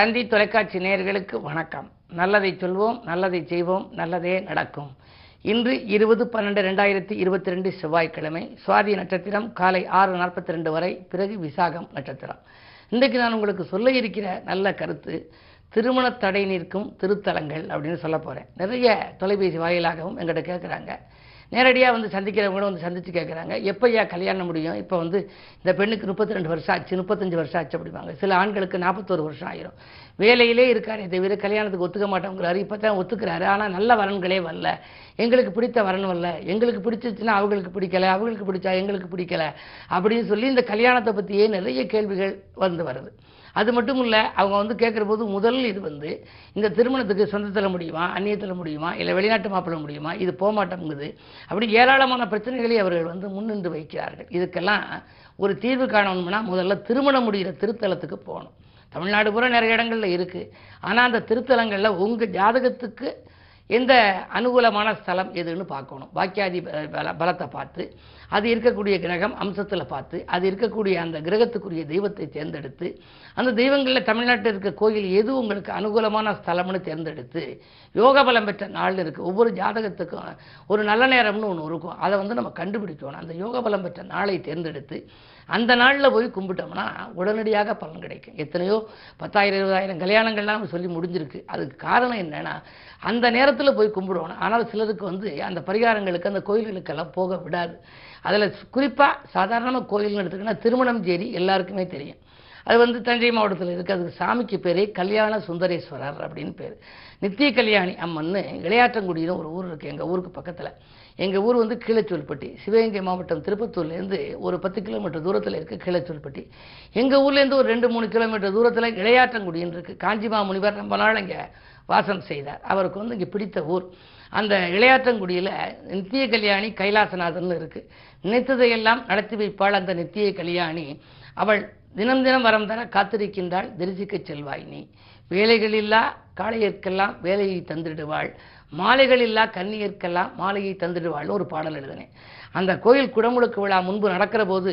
தந்தி தொலைக்காட்சி நேயர்களுக்கு வணக்கம். நல்லதை சொல்வோம் நல்லதை செய்வோம் நல்லதே நடக்கும். இன்று இருபது பன்னெண்டு ரெண்டாயிரத்தி இருபத்தி ரெண்டு செவ்வாய்க்கிழமை சுவாதி நட்சத்திரம் காலை ஆறு நாற்பத்தி ரெண்டு வரை பிறகு விசாகம் நட்சத்திரம். இன்றைக்கு நான் உங்களுக்கு சொல்ல இருக்கிற நல்ல கருத்து திருமண தடை நிற்கும் திருத்தலங்கள் அப்படின்னு சொல்ல போகிறேன் நிறைய தொலைபேசி வாயிலாகவும் எங்கிட்ட கேட்குறாங்க நேரடியாக வந்து சந்திக்கிறவங்களும் வந்து சந்தித்து கேட்குறாங்க எப்போயா கல்யாணம் முடியும்? இப்போ வந்து இந்த பெண்ணுக்கு முப்பத்தி ரெண்டு வருஷம் ஆச்சு முப்பத்தஞ்சு வருஷம் ஆச்சு அப்படிவாங்க சில ஆண்களுக்கு நாற்பத்தோரு வருஷம் ஆயிரும். வேலையிலே இருக்காரே தவிர கல்யாணத்துக்கு ஒத்துக்க மாட்டோங்கிறாரு. இப்போ தான் ஒத்துக்கிறாரு. ஆனால் நல்ல வரன்களே வரல. எங்களுக்கு பிடித்த வரன் வரல. எங்களுக்கு பிடிச்சிச்சுன்னா அவங்களுக்கு பிடிக்கல. அவங்களுக்கு பிடிச்சா எங்களுக்கு பிடிக்கல அப்படின்னு சொல்லி இந்த கல்யாணத்தை பற்றியே நிறைய கேள்விகள் வந்து வருது. அது மட்டும் இல்லை அவங்க வந்து கேட்குற போது முதல் இது வந்து இந்த திருமணத்துக்கு சொந்தத்தில் முடியுமா அந்நியத்தில் முடியுமா இல்லை வெளிநாட்டு மாப்பிள்ள முடியுமா இது போக மாட்டோங்குது அப்படி ஏராளமான பிரச்சனைகளை அவர்கள் வந்து முன்னின்று வைக்கிறார்கள். இதுக்கெல்லாம் ஒரு தீர்வு காணணும்னா முதல்ல திருமணம் முடிகிற திருத்தலத்துக்கு போகணும். தமிழ்நாடு பூரா நிறைய இடங்களில் இருக்குது ஆனால் அந்த திருத்தலங்களில் உங்கள் ஜாதகத்துக்கு எந்த அனுகூலமான ஸ்தலம் எதுன்னு பார்க்கணும். பாக்கியாதி ப- பல பலத்தை பார்த்து அது இருக்கக்கூடிய கிரகம் அம்சத்தில் பார்த்து அது இருக்கக்கூடிய அந்த கிரகத்துக்குரிய தெய்வத்தை தேர்ந்தெடுத்து அந்த தெய்வங்களில் தமிழ்நாட்டில் இருக்க கோயில் எது உங்களுக்கு அனுகூலமான ஸ்தலம்னு தேர்ந்தெடுத்து யோக பலம் பெற்ற நாள் இருக்குது ஒவ்வொரு ஜாதகத்துக்கும் ஒரு நல்ல நேரம்னு ஒன்று இருக்கும். அதை வந்து நம்ம கண்டுபிடிக்கணும் அந்த யோக பலம் பெற்ற நாளை தேர்ந்தெடுத்து அந்த நாளில் போய் கும்பிட்டோம்னா உடனடியாக பலன் கிடைக்கும். எத்தனையோ பத்தாயிரம் இருபதாயிரம் கல்யாணங்கள்லாம் சொல்லி முடிஞ்சிருக்கு. அதுக்கு காரணம் என்னென்னா அந்த நேரத்தில் போய் கும்பிடுவோம். ஆனால் சிலருக்கு வந்து அந்த பரிகாரங்களுக்கு அந்த கோயில்களுக்கெல்லாம் போக விடாது. அதில் குறிப்பாக சாதாரணமாக கோயில்னு எடுத்துக்கிட்டா திருமணம் சேரி எல்லாருக்குமே தெரியும். அது வந்து தஞ்சை மாவட்டத்தில் இருக்குது அதுக்கு சாமிக்கு பேரே கல்யாண சுந்தரேஸ்வரர் அப்படின்னு பேர். நித்திய கல்யாணி அம்மன்னு இளையாற்றங்குடின்னு ஒரு ஊர் இருக்குது எங்கள் ஊருக்கு பக்கத்தில். எங்கள் ஊர் வந்து கீழச்சொல்பட்டி. சிவகங்கை மாவட்டம் திருப்பத்தூர்லேருந்து ஒரு பத்து கிலோமீட்டர் தூரத்தில் இருக்க கீழச்சொல்பட்டி. எங்கள் ஊர்லேருந்து ஒரு ரெண்டு மூணு கிலோமீட்டர் தூரத்தில் இளையாற்றங்குடின்னு இருக்குது காஞ்சிமா முனிவர் ரொம்ப நாள் இங்கே வாசம் செய்தார். அவருக்கு வந்து இங்கே பிடித்த ஊர். அந்த இளையாற்றங்குடியில் நித்திய கல்யாணி கைலாசநாதன் இருக்குது நினைத்ததையெல்லாம் நடத்தி வைப்பாள் அந்த நித்திய கல்யாணி. அவள் தினம் தினம் வரம் தர காத்திருக்கின்றாள். தரிசிக்க செல்வாய் நீ. வேலைகளில்லா காளையற்கெல்லாம் வேலையை தந்திடுவாள். மாலைகளில்லா கன்னியற்கெல்லாம் மாலையை தந்துடுவாள்னு ஒரு பாடல் எழுதினேன். அந்த கோயில் குடமுழுக்கு விழா முன்பு நடக்கிற போது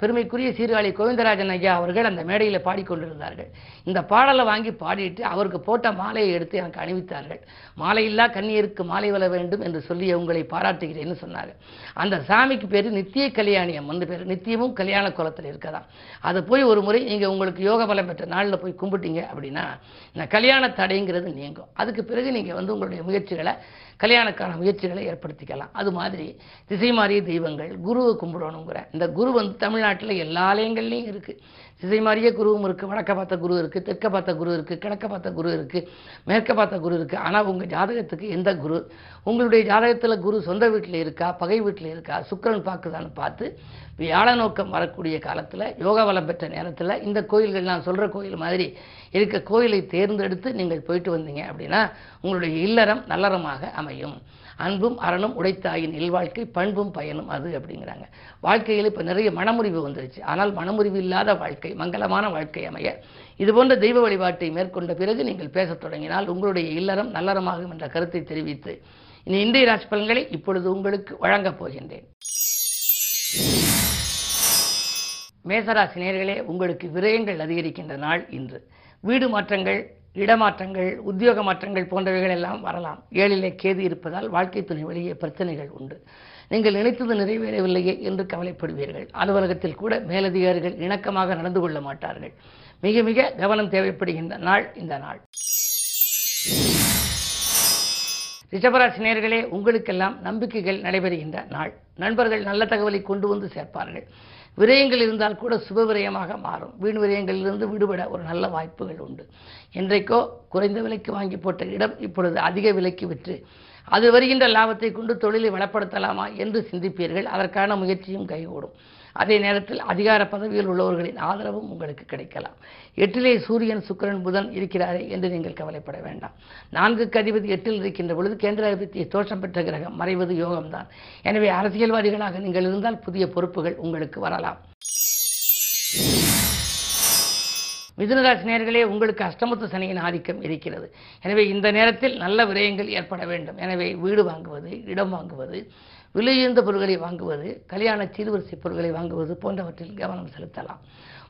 பெருமைக்குரிய சீர்காழி கோவிந்தராஜன் ஐயா அவர்கள் அந்த மேடையில் பாடிக்கொண்டிருந்தார்கள். இந்த பாடலை வாங்கி பாடிட்டு அவருக்கு போட்ட மாலையை எடுத்து எனக்கு அணிவித்தார்கள். மாலையில்லா கண்ணியருக்கு மாலை வர வேண்டும் என்று சொல்லி உங்களை பாராட்டுகிறேன்னு சொன்னார். அந்த சாமிக்கு பேர் நித்திய கல்யாணி அம்மன் பேர். நித்தியமும் கல்யாண குளத்தில் இருக்கதான். அதை போய் ஒரு முறை நீங்கள் உங்களுக்கு யோக பலம் பெற்ற நாளில் போய் கும்பிட்டீங்க அப்படின்னா இந்த கல்யாண தடைங்கிறது நீங்கும். அதுக்கு பிறகு நீங்கள் வந்து உங்களுடைய முயற்சிகளை கல்யாணக்கான முயற்சிகளை ஏற்படுத்திக்கலாம். அது மாதிரி திசை மாறிய தெய்வங்கள் குருவை கும்பிடணுங்கிற இந்த குரு குரு வந்து தமிழ்நாட்டில் எல்லா ஆலயங்கள்லேயும் இருக்குது திசை மாறிய குருவும் இருக்குது வடக்க பார்த்த குரு இருக்குது தெற்க பார்த்த குரு இருக்குது கிழக்க பார்த்த குரு இருக்குது மேற்க பார்த்த குரு இருக்குது ஆனால் உங்கள் ஜாதகத்துக்கு எந்த குரு? உங்களுடைய ஜாதகத்தில் குரு சொந்த வீட்டில் இருக்கா பகை வீட்டில் இருக்கா? சுக்கிரன் பார்க்குதான்னு பார்த்து வியாழ நோக்கம் வரக்கூடிய காலத்தில் யோக வளம் பெற்ற நேரத்தில் இந்த கோயில்கள் நான் சொல்கிற கோயில் மாதிரி இருக்க கோயிலை தேர்ந்தெடுத்து நீங்கள் போயிட்டு வந்தீங்க அப்படின்னா உங்களுடைய இல்லறம் நல்லறமாக அமையும். அன்பும் அறனும் உடைத்தாயின் இல்வாழ்க்கை பண்பும் பயனும் அது அப்படிங்கிறாங்க. வாழ்க்கையில் இப்போ நிறைய மனமுறிவு வந்துருச்சு. ஆனால் மனமுறிவு இல்லாத வாழ்க்கை மங்களமான வாழ்க்கை அமைய. இது போன்ற தெய்வ வழிபாட்டை மேற்கொண்ட பிறகு நீங்கள் பேசத் தொடங்கினால் உங்களுடைய இல்லறம் நல்லறமாகும் என்ற கருத்தை தெரிவித்து இனி இந்திய ராசி பலன்களை இப்பொழுது உங்களுக்கு வழங்கப் போகின்றேன். மேசராசி நேர்களே உங்களுக்கு விரயங்கள் அதிகரிக்கின்ற நாள் இன்று. வீடு மாற்றங்கள் இடமாற்றங்கள் உத்தியோக மாற்றங்கள் போன்றவைகள் எல்லாம் வரலாம். ஏழிலே கேது இருப்பதால் வாழ்க்கை துணை வழியே பிரச்சனைகள் உண்டு. நீங்கள் நினைத்தது நிறைவேறவில்லையே என்று கவலைப்படுவீர்கள். அலுவலகத்தில் கூட மேலதிகாரிகள் இணக்கமாக நடந்து கொள்ள மாட்டார்கள். மிக மிக கவனம் தேவைப்படுகின்ற நாள் இந்த நாள். ரிஷபராசி நேர்களே உங்களுக்கெல்லாம் நம்பிக்கைகள் நடைபெறுகின்ற நாள். நண்பர்கள் நல்ல தகவலை கொண்டு வந்து சேர்ப்பார்கள். விரயங்கள் இருந்தால் கூட சுப விரயமாக மாறும். வீண் விரயங்களிலிருந்து விடுபட ஒரு நல்ல வாய்ப்புகள் உண்டு. என்றைக்கோ குறைந்த விலைக்கு வாங்கி போட்ட இடம் இப்பொழுது அதிக விலைக்கு விற்று அது வருகின்ற லாபத்தை கொண்டு தொழிலை வளப்படுத்தலாமா என்று சிந்திப்பீர்கள். அதற்கான முயற்சியும் கைகூடும். அதே நேரத்தில் அதிகார பதவியில் உள்ளவர்களின் ஆதரவும் உங்களுக்கு கிடைக்கலாம். எட்டிலே சூரியன் சுக்கிரன் புதன் இருக்கிறாரே என்று நீங்கள் கவலைப்பட வேண்டாம். நான்குக்கு அதிபதி எட்டில் இருக்கின்ற பொழுது கேந்திராதிபதி தோஷம் பெற்ற கிரகம் மறைவது யோகம்தான். எனவே அரசியல்வாதிகளாக நீங்கள் இருந்தால் புதிய பொறுப்புகள் உங்களுக்கு வரலாம். மிதுனராசி நேர்களே உங்களுக்கு அஷ்டமத்து சனியின் ஆதிக்கம் இருக்கிறது. எனவே இந்த நேரத்தில் நல்ல விரயங்கள் ஏற்பட வேண்டும். எனவே வீடு வாங்குவது இடம் வாங்குவது விலையுயர்ந்த பொருட்களை வாங்குவது கல்யாண சீர்வரிசை பொருட்களை வாங்குவது போன்றவற்றில் கவனம் செலுத்தலாம்.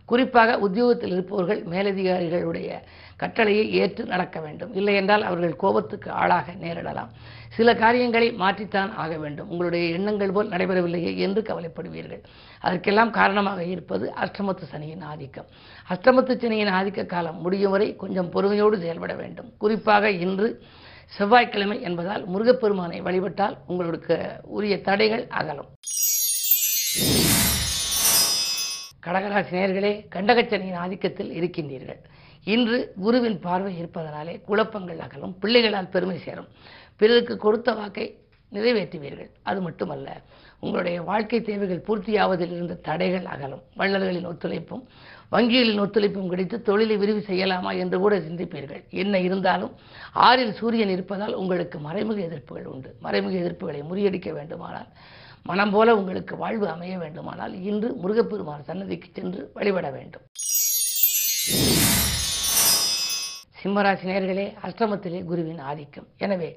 குறிப்பாக உத்தியோகத்தில் இருப்பவர்கள் மேலதிகாரிகளுடைய கட்டளையை ஏற்று நடக்க வேண்டும். இல்லை என்றால் அவர்கள் கோபத்துக்கு ஆளாக நேரிடலாம். சில காரியங்களை மாற்றித்தான் ஆக வேண்டும். உங்களுடைய எண்ணங்கள் போல் நடைபெறவில்லையே என்று கவலைப்படுவீர்கள். அதற்கெல்லாம் காரணமாக இருப்பது அஷ்டமத்து சனியின் ஆதிக்கம். அஷ்டமத்து சனியின் ஆதிக்க காலம் முடியும் வரை கொஞ்சம் பொறுமையோடு செயல்பட வேண்டும். குறிப்பாக இன்று செவ்வாய்க்கிழமை என்பதால் முருகப்பெருமானை வழிபட்டால் உங்களுக்கு உரிய தடைகள் அகலும். கடகராசி நேர்களே கண்டகச்சனியின் ஆதிக்கத்தில் இருக்கின்றீர்கள். இன்று குருவின் பார்வை இருப்பதனாலே குழப்பங்கள் அகலும் பிள்ளைகளால் பெருமை சேரும். பிறருக்கு கொடுத்த வாக்கை நிறைவேற்றுவீர்கள். அது மட்டுமல்ல உங்களுடைய வாழ்க்கை தேவைகள் பூர்த்தியாவதில் இருந்த தடைகள் அகலும். வள்ளல்களின் ஒத்துழைப்பும் வங்கிகளின் ஒத்துழைப்பும் கிடைத்து தொழிலை விரிவு செய்யலாமா என்று கூட சிந்திப்பீர்கள். என்ன இருந்தாலும் ஆறில் சூரியன் இருப்பதால் உங்களுக்கு மறைமுக எதிர்ப்புகள் உண்டு. மறைமுக எதிர்ப்புகளை முறியடிக்க வேண்டுமானால் மனம் போல உங்களுக்கு வாழ்வு அமைய வேண்டுமானால் இன்று முருகப்பெருமான் சன்னதிக்கு சென்று வழிபட வேண்டும். சிம்மராசி நேர்களே அஷ்டமத்திலே குருவின் ஆதிக்கம். எனவே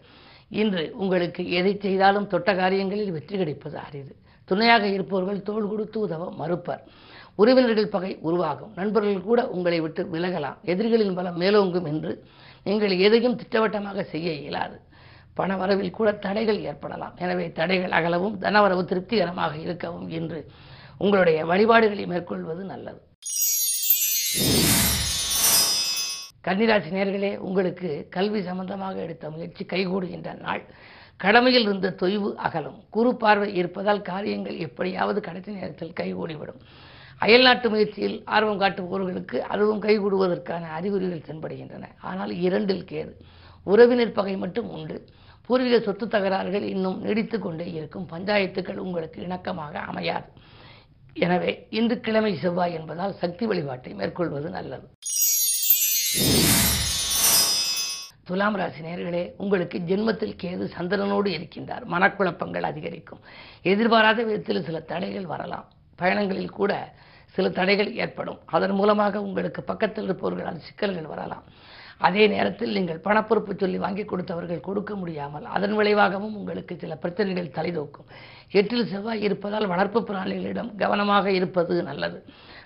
இன்று உங்களுக்கு எதை செய்தாலும் தொட்ட காரியங்களில் வெற்றி கிடைப்பது அரிது துணையாக இருப்பவர்கள் தோள் கொடுத்து உதவ மறுப்பர். உறவினர்கள் பகை உருவாகும். நண்பர்கள் கூட உங்களை விட்டு விலகலாம். எதிரிகளின் பலம் மேலோங்கும் என்று நீங்கள் எதையும் திட்டவட்டமாக செய்ய இயலாது. பண வரவில் கூட தடைகள் ஏற்படலாம். எனவே தடைகள் அகலவும் தனவரவு திருப்திகரமாக இருக்கவும் என்று உங்களுடைய வழிபாடுகளை மேற்கொள்வது நல்லது. கன்னிராசி நேர்களே உங்களுக்கு கல்வி சம்பந்தமாக எடுத்த முயற்சி கைகூடுகின்ற நாள். கடமையில் இருந்த தொய்வு அகலும். குறு பார்வை இருப்பதால் காரியங்கள் எப்படியாவது கடைசி நேரத்தில் கைகூடிவிடும். அயல்நாட்டு முயற்சியில் ஆர்வம் காட்டுபவர்களுக்கு அதுவும் கைகூடுவதற்கான அறிகுறிகள் தென்படுகின்றன. ஆனால் இரண்டில் கேது உறவினர் பகை மட்டும் உண்டு. பூர்வீக சொத்து தகராறுகள் இன்னும் நீடித்து கொண்டே இருக்கும். பஞ்சாயத்துக்கள் உங்களுக்கு இணக்கமாக அமையாது. எனவே இன்று கிழமை செவ்வாய் என்பதால் சக்தி வழிபாட்டை மேற்கொள்வது நல்லது. துலாம் ராசி நேர்களே உங்களுக்கு ஜென்மத்தில் கேது சந்திரனோடு இருக்கின்றார். மனக்குழப்பங்கள் அதிகரிக்கும். எதிர்பாராத விதத்தில் சில தடைகள் வரலாம். பயணங்களில் கூட சில தடைகள் ஏற்படும். அதன் மூலமாக உங்களுக்கு பக்கத்தில் இருப்பவர்களால் சிக்கல்கள் வரலாம். அதே நேரத்தில் நீங்கள் பணப்பொறுப்பு சொல்லி வாங்கி கொடுத்தவர்கள் கொடுக்க முடியாமல் அதன் விளைவாகவும் உங்களுக்கு சில பிரச்சனைகள் தலைதூக்கும். எட்டில் செவ்வாய் இருப்பதால் வளர்ப்பு பிராணிகளிடம் கவனமாக இருப்பது நல்லது.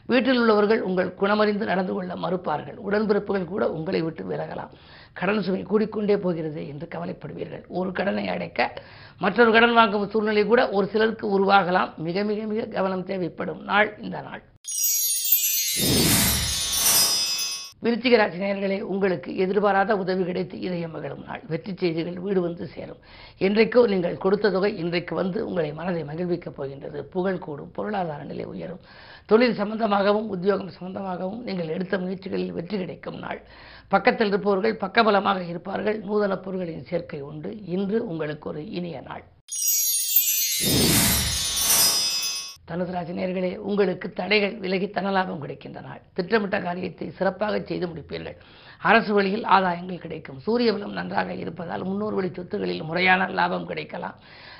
வீட்டில் உள்ளவர்கள் உங்கள் குணமறிந்து நடந்து கொள்ள மறுப்பார்கள். உடன்பிறப்புகள் கூட உங்களை விட்டு விலகலாம். கடன் சுமை கூடிக்கொண்டே போகிறது என்று கவலைப்படுவீர்கள். ஒரு கடனை அடைக்க மற்றொரு கடன் வாங்கும் சூழ்நிலை கூட ஒரு சிலருக்கு உருவாகலாம். மிக மிக மிக கவனம் தேவைப்படும். நாள் இந்த நாள். விருச்சிக ராசி நேர்களே உங்களுக்கு எதிர்பாராத உதவி கிடைத்து இதய மகிழும் நாள். வெற்றி செய்திகள் வீடு வந்து சேரும். இன்றைக்கோ நீங்கள் கொடுத்த தொகை இன்றைக்கு வந்து உங்களை மனதை மகிழ்விக்கப் போகின்றது. புகழ் கூடும் பொருளாதார நிலை உயரும். தொழில் சம்பந்தமாகவும் உத்தியோகம் சம்பந்தமாகவும் நீங்கள் எடுத்த முயற்சிகளில் வெற்றி கிடைக்கும் நாள். பக்கத்தில் இருப்பவர்கள் பக்கபலமாக இருப்பார்கள். நூதன பொருட்களின் சேர்க்கை உண்டு. இன்று உங்களுக்கு ஒரு இனிய நாள். தனுசு உங்களுக்கு தடைகள் விலகி தனலாபம் கிடைக்கின்ற நாள் திட்டமிட்ட காரியத்தை சிறப்பாக செய்து முடிப்பீர்கள். அரசு வழியில் ஆதாயங்கள் கிடைக்கும். சூரிய பலம் நன்றாக இருப்பதால் முன்னோர் வழி சொத்துகளில் முறையான லாபம் கிடைக்கலாம்.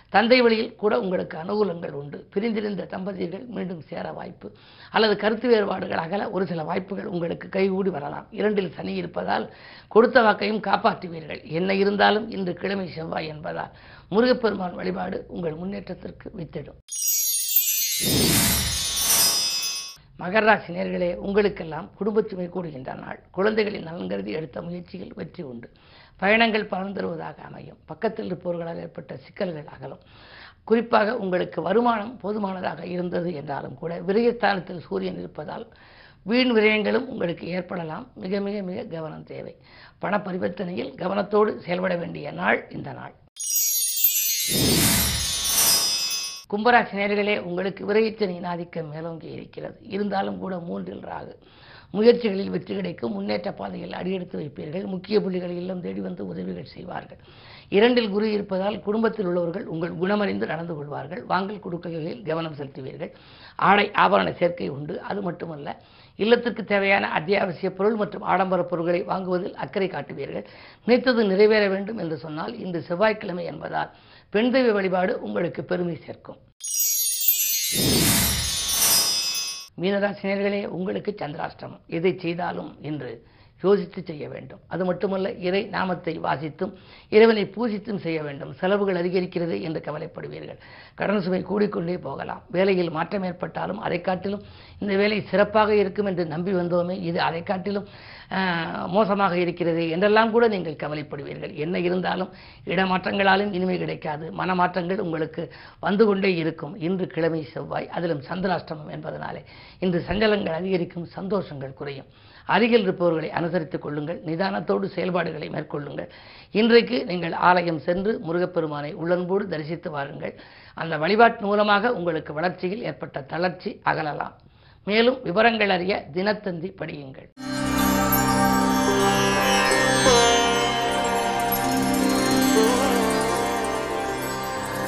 தந்தை வழியில் கூட உங்களுக்கு அனுகூலங்கள் உண்டு. பிரிந்திருந்த தம்பதியர்கள் மீண்டும் சேர வாய்ப்பு. அல்லது கருத்து வேறுபாடுகள் அகல ஒரு சில வாய்ப்புகள் உங்களுக்கு கைகூடி வரலாம். இரண்டில் சனி இருப்பதால் கொடுத்த வாக்கையும் காப்பாற்றுவீர்கள். என்ன இருந்தாலும் இன்று கிழமை செவ்வாய் என்பதால் முருகப்பெருமான் வழிபாடு உங்கள் முன்னேற்றத்திற்கு வித்திடும். மகர ராசி நேர்களே உங்களுக்கெல்லாம் குடும்பச்சுமை கூடுகின்ற நாள். குழந்தைகளின் நலன் கருதி எடுத்த முயற்சிகள் வெற்றி உண்டு. பயணங்கள் பலன் தருவதாக அமையும். பக்கத்தில் இருப்பவர்களால் ஏற்பட்ட சிக்கல்கள் அகலும். குறிப்பாக உங்களுக்கு வருமானம் போதுமானதாக இருந்தது என்றாலும் கூட விரயஸ்தானத்தில் சூரியன் இருப்பதால் வீண் விரயங்களும் உங்களுக்கு ஏற்படலாம். மிக மிக மிக கவனம் தேவை. பண பரிவர்த்தனையில் கவனத்தோடு செயல்பட வேண்டிய நாள் இந்த நாள். கும்பராசி நேர்களே உங்களுக்கு விரைச்சனியின் ஆதிக்கம் மேலோங்கி இருக்கிறது. இருந்தாலும் கூட மூன்றில் ராகு. முயற்சிகளில் வெற்றி கிடைக்கும். முன்னேற்ற பாதையில் அடியெடுத்து வைப்பீர்கள். முக்கிய புள்ளிகளை இல்லம் தேடி வந்து உதவிகள் செய்வார்கள். இரண்டில் குரு இருப்பதால் குடும்பத்தில் உள்ளவர்கள் உங்கள் குணமறிந்து நடந்து கொள்வார்கள். வாங்கல் கொடுக்கல்களில் கவனம் செலுத்துவீர்கள். ஆடை ஆபரண சேர்க்கை உண்டு. அது மட்டுமல்ல இல்லத்திற்கு தேவையான அத்தியாவசிய பொருள் மற்றும் ஆடம்பர பொருட்களை வாங்குவதில் அக்கறை காட்டுவீர்கள். நினைத்தது நிறைவேற வேண்டும் என்று சொன்னால் இன்று செவ்வாய்க்கிழமை என்பதால் பெண் தெய்வ வழிபாடு உங்களுக்கு பெருமை சேர்க்கும். மீனராசினியர்களே உங்களுக்கு சந்திராஷ்டமம். எதை செய்தாலும் இன்று யோசித்து செய்ய வேண்டும். அது மட்டுமல்ல இறை நாமத்தை வாசித்தும் இறைவனை பூஜித்தும் செய்ய வேண்டும். செலவுகள் அதிகரிக்கிறது என்று கவலைப்படுவீர்கள். கடன் சுமை கூடிக்கொண்டே போகலாம். வேலையில் மாற்றம் ஏற்பட்டாலும் அதை காட்டிலும் இந்த வேலை சிறப்பாக இருக்கும் என்று நம்பி வந்தோமே இது அதை காட்டிலும் மோசமாக இருக்கிறது என்றெல்லாம் கூட நீங்கள் கவலைப்படுவீர்கள். என்ன இருந்தாலும் இடமாற்றங்களாலும் இனிமை கிடைக்காது. மனமாற்றங்கள் உங்களுக்கு வந்து கொண்டே இருக்கும். இன்று கிழமை செவ்வாய் அதிலும் சந்திராஷ்டமம் என்பதனாலே இன்று சஞ்சலங்கள் அதிகரிக்கும் சந்தோஷங்கள் குறையும். அருகில் இருப்பவர்களை அனுசரித்துக் கொள்ளுங்கள் நிதானத்தோடு செயல்பாடுகளை மேற்கொள்ளுங்கள். இன்றைக்கு நீங்கள் ஆலயம் சென்று முருகப்பெருமானை உள்ளன்போடு தரிசித்து வாருங்கள். அந்த வழிபாட்டு மூலமாக உங்களுக்கு வளர்ச்சியில் ஏற்பட்ட தளர்ச்சி அகலலாம். மேலும் விவரங்கள் அறிய தினத்தந்தி படியுங்கள்.